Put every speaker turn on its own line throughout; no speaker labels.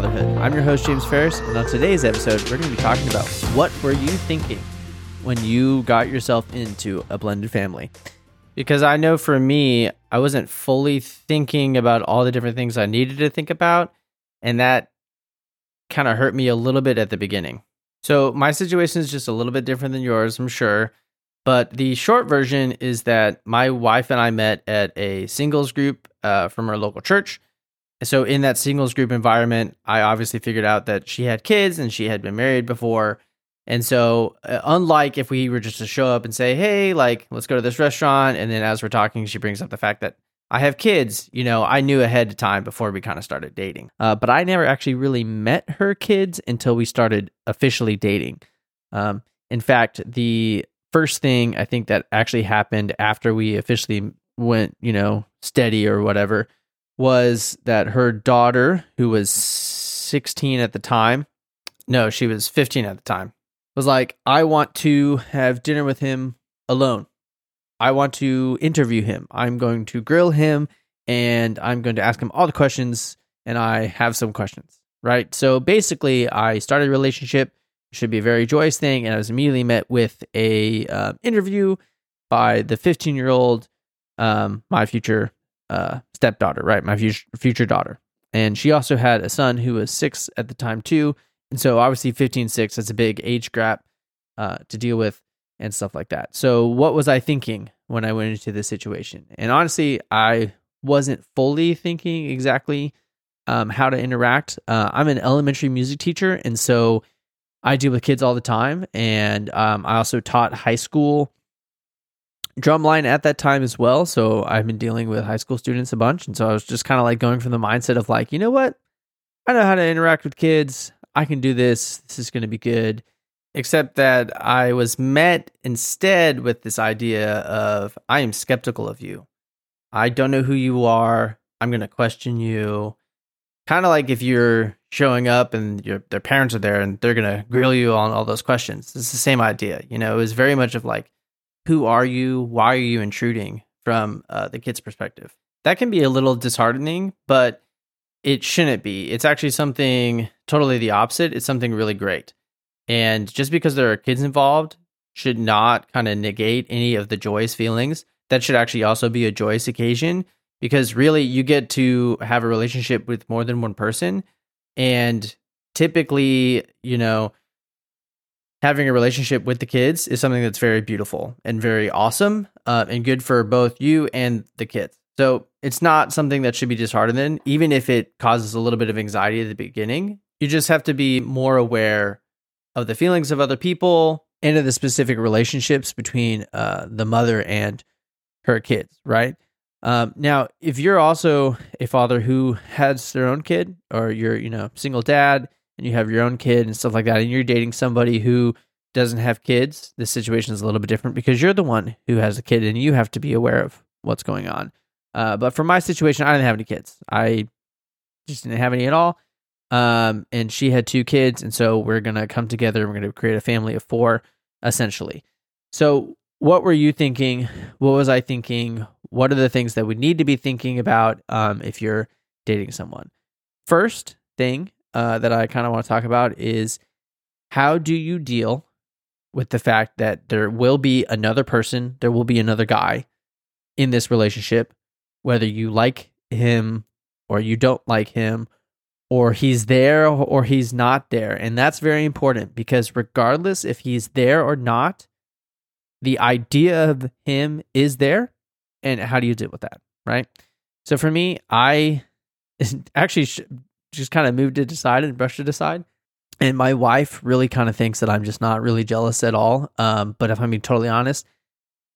Fatherhood. I'm your host, James Ferris, and on today's episode, we're going to be talking about what were you thinking when you got yourself into a blended family? Because I know for me, I wasn't fully thinking about all the different things I needed to think about, and that kind of hurt me a little bit at the beginning. So, my situation is just a little bit different than yours, I'm sure. But the short version is that my wife and I met at a singles group uh, from our local church so in that singles group environment, I obviously figured out that she had kids and she had been married before. And so, uh, unlike if we were just to show up and say, "Hey, like, let's go to this restaurant," and then as we're talking, she brings up the fact that I have kids. You know, I knew ahead of time before we kind of started dating. Uh, but I never actually really met her kids until we started officially dating. Um, in fact, the first thing I think that actually happened after we officially went, you know, steady or whatever was that her daughter, who was 16 at the time, no, she was 15 at the time, was like, I want to have dinner with him alone. I want to interview him. I'm going to grill him and I'm going to ask him all the questions and I have some questions, right? So basically, I started a relationship. should be a very joyous thing. And I was immediately met with a uh, interview by the 15 year old, um, my future uh, stepdaughter, right? My future, future daughter. And she also had a son who was six at the time, too. And so obviously 15, six, that's a big age gap uh, to deal with and stuff like that. So, what was I thinking when I went into this situation? And honestly, I wasn't fully thinking exactly um, how to interact. Uh, I'm an elementary music teacher, and so I deal with kids all the time. And um, I also taught high school drumline at that time as well. So I've been dealing with high school students a bunch. And so I was just kind of like going from the mindset of like, you know what? I know how to interact with kids. I can do this. This is going to be good. Except that I was met instead with this idea of I am skeptical of you. I don't know who you are. I'm going to question you. Kind of like if you're showing up and your their parents are there and they're going to grill you on all those questions. It's the same idea. You know, it was very much of like, who are you? Why are you intruding from uh, the kid's perspective? That can be a little disheartening, but it shouldn't be. It's actually something totally the opposite. It's something really great. And just because there are kids involved should not kind of negate any of the joyous feelings. That should actually also be a joyous occasion because really you get to have a relationship with more than one person. And typically, you know, having a relationship with the kids is something that's very beautiful and very awesome uh, and good for both you and the kids. So it's not something that should be disheartening, even if it causes a little bit of anxiety at the beginning. You just have to be more aware of the feelings of other people and of the specific relationships between uh, the mother and her kids, right? Um, now, if you're also a father who has their own kid, or you're, you know, single dad and you have your own kid and stuff like that, and you're dating somebody who doesn't have kids, the situation is a little bit different because you're the one who has a kid and you have to be aware of what's going on. Uh, but for my situation, I didn't have any kids. I just didn't have any at all. Um, and she had two kids, and so we're gonna come together. And we're gonna create a family of four, essentially. So, what were you thinking? What was I thinking? What are the things that we need to be thinking about um, if you're dating someone? First thing uh, that I kind of want to talk about is how do you deal with the fact that there will be another person, there will be another guy in this relationship, whether you like him or you don't like him, or he's there or he's not there. And that's very important because regardless if he's there or not, the idea of him is there. And how do you deal with that? Right. So for me, I actually just kind of moved it aside and brushed it aside. And my wife really kind of thinks that I'm just not really jealous at all. Um, but if I'm being totally honest,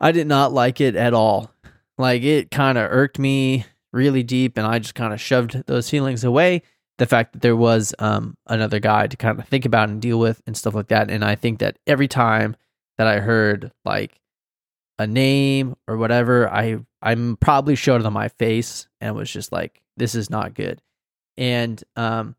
I did not like it at all. Like it kind of irked me really deep, and I just kind of shoved those feelings away. The fact that there was um, another guy to kind of think about and deal with and stuff like that. And I think that every time that I heard like a name or whatever, I I'm probably showed it on my face and was just like, this is not good and um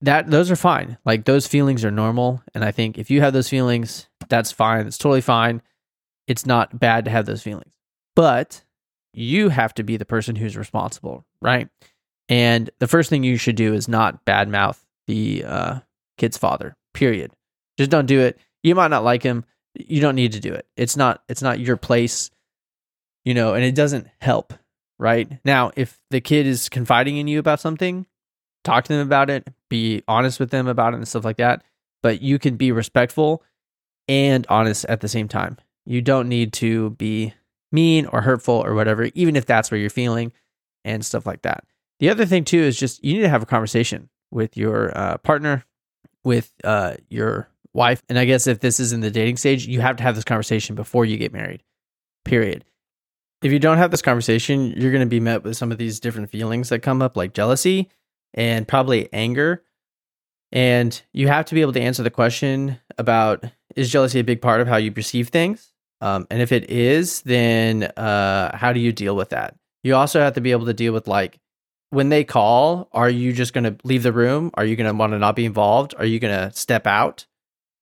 that those are fine like those feelings are normal and i think if you have those feelings that's fine it's totally fine it's not bad to have those feelings but you have to be the person who's responsible right And the first thing you should do is not badmouth the uh, kid's father. Period. Just don't do it. You might not like him. You don't need to do it. It's not. It's not your place. You know, and it doesn't help. Right now, if the kid is confiding in you about something, talk to them about it. Be honest with them about it and stuff like that. But you can be respectful and honest at the same time. You don't need to be mean or hurtful or whatever, even if that's where you're feeling and stuff like that. The other thing too is just you need to have a conversation with your uh, partner, with uh, your wife, and I guess if this is in the dating stage, you have to have this conversation before you get married. Period. If you don't have this conversation, you're going to be met with some of these different feelings that come up, like jealousy and probably anger. And you have to be able to answer the question about is jealousy a big part of how you perceive things? Um, and if it is, then uh, how do you deal with that? You also have to be able to deal with like when they call, are you just going to leave the room? Are you going to want to not be involved? Are you going to step out?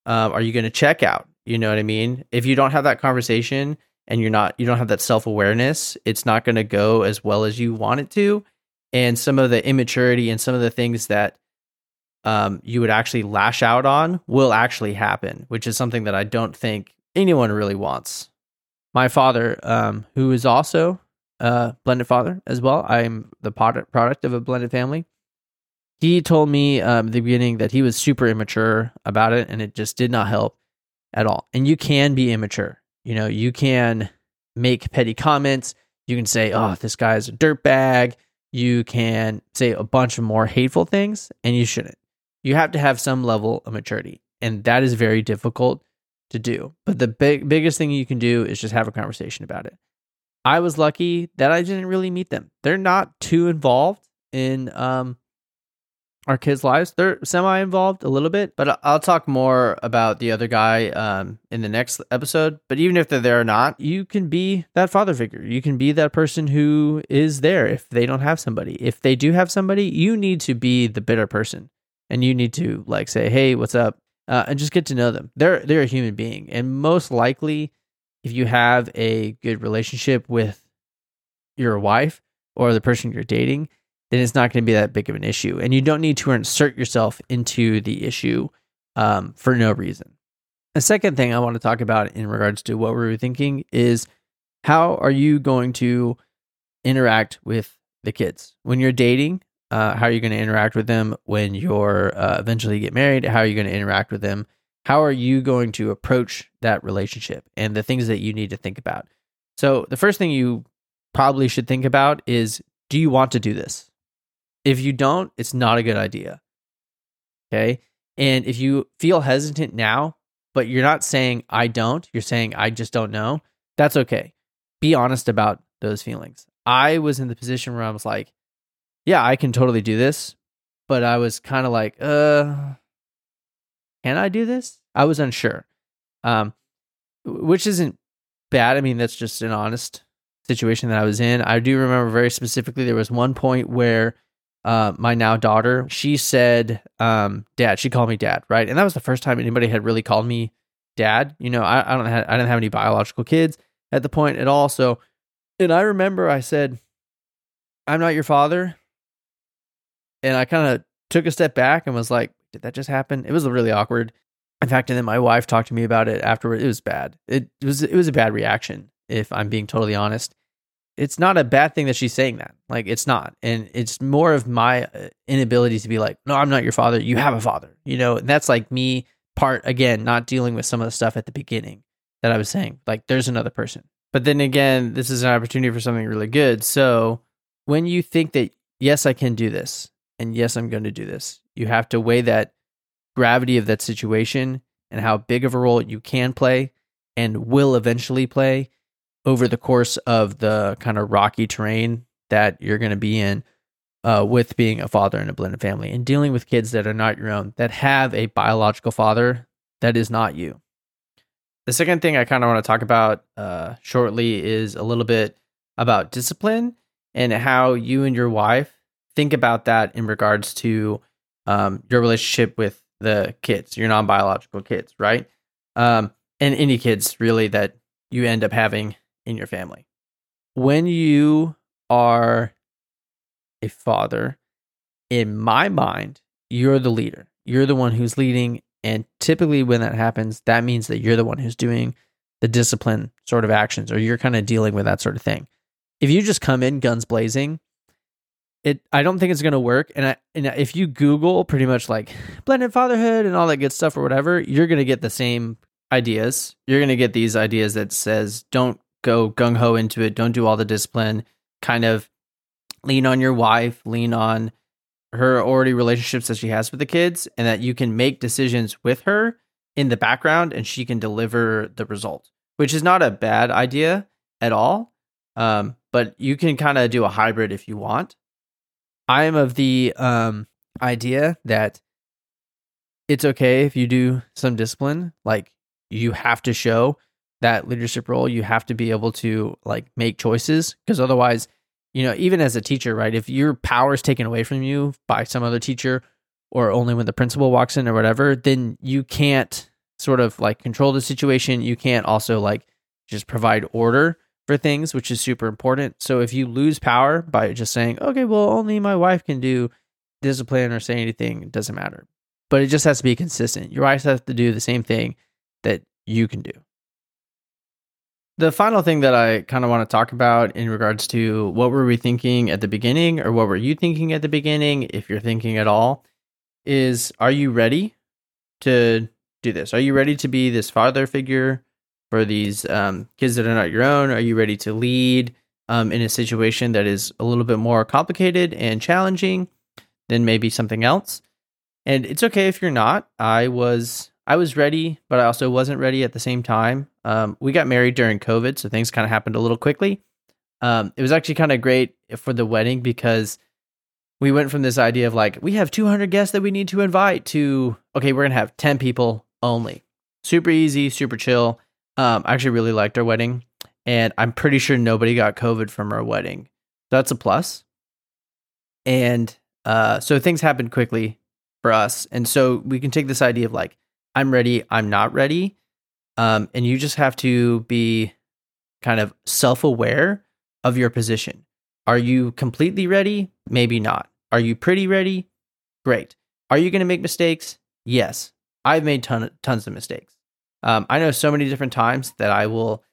Um, are you going to check out? You know what I mean? If you don't have that conversation and you're not, you don't have that self awareness, it's not going to go as well as you want it to. And some of the immaturity and some of the things that um, you would actually lash out on will actually happen, which is something that I don't think anyone really wants. My father, um, who is also a blended father as well, I'm the product of a blended family. He told me um, at the beginning that he was super immature about it, and it just did not help at all. And you can be immature. You know, you can make petty comments. You can say, "Oh, this guy's a dirtbag." You can say a bunch of more hateful things, and you shouldn't you have to have some level of maturity, and that is very difficult to do. But the big biggest thing you can do is just have a conversation about it. I was lucky that I didn't really meet them. They're not too involved in um, our kids' lives. They're semi involved a little bit, but I'll talk more about the other guy um, in the next episode. But even if they're there or not, you can be that father figure. You can be that person who is there if they don't have somebody. If they do have somebody, you need to be the bitter person and you need to like say, "Hey, what's up?" Uh, and just get to know them. They're they're a human being, and most likely, if you have a good relationship with your wife or the person you're dating, then it's not going to be that big of an issue, and you don't need to insert yourself into the issue um, for no reason. The second thing I want to talk about in regards to what we were thinking is how are you going to interact with the kids when you're dating uh, how are you going to interact with them when you're uh, eventually get married? How are you going to interact with them? How are you going to approach that relationship and the things that you need to think about? So, the first thing you probably should think about is do you want to do this? If you don't, it's not a good idea. Okay. And if you feel hesitant now, but you're not saying I don't, you're saying I just don't know, that's okay. Be honest about those feelings. I was in the position where I was like, yeah, I can totally do this. But I was kind of like, uh, can I do this? I was unsure. Um, which isn't bad. I mean, that's just an honest situation that I was in. I do remember very specifically there was one point where uh, my now daughter, she said, um, dad, she called me dad, right? And that was the first time anybody had really called me dad. You know, I, I don't have, I didn't have any biological kids at the point at all. So, and I remember I said, I'm not your father and I kind of took a step back and was like, did that just happen? It was really awkward. In fact, and then my wife talked to me about it afterward. It was bad. It, it was it was a bad reaction, if I'm being totally honest. It's not a bad thing that she's saying that. Like it's not. And it's more of my uh, inability to be like, "No, I'm not your father. You have a father." You know, and that's like me part again not dealing with some of the stuff at the beginning that I was saying. Like there's another person. But then again, this is an opportunity for something really good. So, when you think that yes, I can do this and yes, I'm going to do this. You have to weigh that gravity of that situation and how big of a role you can play and will eventually play over the course of the kind of rocky terrain that you're going to be in uh, with being a father in a blended family and dealing with kids that are not your own, that have a biological father that is not you. The second thing I kind of want to talk about uh, shortly is a little bit about discipline and how you and your wife think about that in regards to um, your relationship with the kids, your non biological kids, right? Um, and any kids really that you end up having in your family. When you are a father, in my mind, you're the leader. You're the one who's leading. And typically, when that happens, that means that you're the one who's doing the discipline sort of actions or you're kind of dealing with that sort of thing. If you just come in guns blazing, it I don't think it's going to work and I and if you google pretty much like blended fatherhood and all that good stuff or whatever, you're going to get the same ideas. You're going to get these ideas that says don't go gung ho into it, don't do all the discipline, kind of lean on your wife, lean on her already relationships that she has with the kids and that you can make decisions with her in the background and she can deliver the result, which is not a bad idea at all. Um, but you can kind of do a hybrid if you want. I am of the um, idea that it's okay if you do some discipline. Like you have to show that leadership role. You have to be able to like make choices because otherwise, you know, even as a teacher, right? If your power is taken away from you by some other teacher or only when the principal walks in or whatever, then you can't sort of like control the situation. You can't also like just provide order for things, which is super important. So if you lose power by just saying, okay, well, only my wife can do discipline or say anything, it doesn't matter. But it just has to be consistent. Your wife has to do the same thing that you can do. The final thing that I kind of want to talk about in regards to what were we thinking at the beginning or what were you thinking at the beginning, if you're thinking at all, is are you ready to do this? Are you ready to be this father figure for these um, kids that are not your own? Are you ready to lead um, in a situation that is a little bit more complicated and challenging than maybe something else? And it's okay if you're not. I was I was ready, but I also wasn't ready at the same time. Um, we got married during COVID, so things kind of happened a little quickly. Um, it was actually kind of great for the wedding because we went from this idea of like we have 200 guests that we need to invite to okay, we're gonna have 10 people only. Super easy, super chill. Um, I actually really liked our wedding, and I'm pretty sure nobody got COVID from our wedding. That's a plus. And uh, so things happened quickly for us, and so we can take this idea of like I'm ready, I'm not ready, um, and you just have to be kind of self aware of your position. Are you completely ready? Maybe not. Are you pretty ready? Great. Are you going to make mistakes? Yes. I've made ton, tons of mistakes. Um, I know so many different times that I will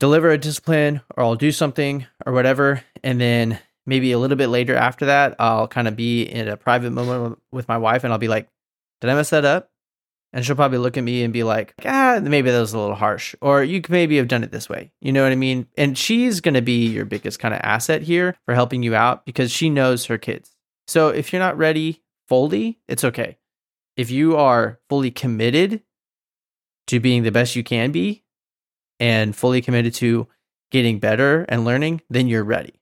deliver a discipline or I'll do something or whatever. And then maybe a little bit later after that, I'll kind of be in a private moment with my wife and I'll be like, did I mess that up? And she'll probably look at me and be like, ah, maybe that was a little harsh. Or you could maybe have done it this way. You know what I mean? And she's going to be your biggest kind of asset here for helping you out because she knows her kids. So if you're not ready fully, it's okay if you are fully committed to being the best you can be and fully committed to getting better and learning, then you're ready.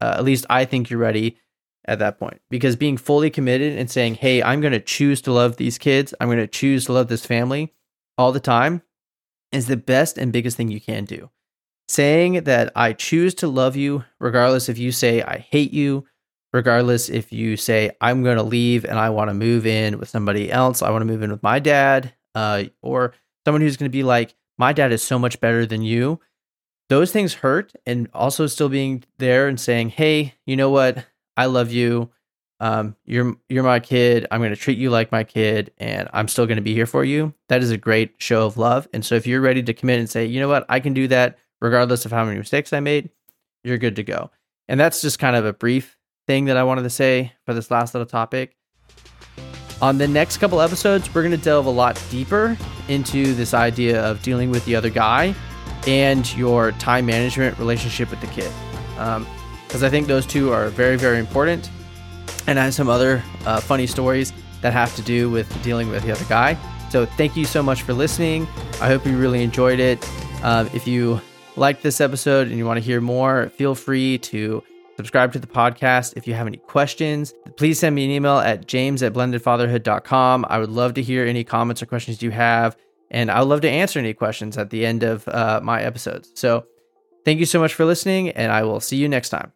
Uh, at least I think you're ready at that point. Because being fully committed and saying, Hey, I'm going to choose to love these kids, I'm going to choose to love this family all the time is the best and biggest thing you can do. Saying that I choose to love you, regardless if you say I hate you, regardless if you say i'm going to leave and i want to move in with somebody else i want to move in with my dad uh, or someone who's going to be like my dad is so much better than you those things hurt and also still being there and saying hey you know what i love you. Um, you're you're my kid. I'm going to treat you like my kid and i'm still going to be here for you. That is a great show of love. And so if you're ready to commit and say you know what? I can do that regardless of how many mistakes i made you're good to go. And that's just kind of a brief thing that I wanted to say for this last little topic. On the next couple episodes, we're going to delve a lot deeper into this idea of dealing with the other guy and your time management relationship with the kid. Because I think those two are very, very important. And I have some other uh, funny stories that have to do with dealing with the other guy. So thank you so much for listening. I hope you really enjoyed it. Um, if you liked this episode and you want to hear more, feel free to subscribe to the podcast. If you have any questions, please send me an email at james at blendedfatherhood.com. I would love to hear any comments or questions you have, and I would love to answer any questions at the end of uh, my episodes. So thank you so much for listening, and I will see you next time.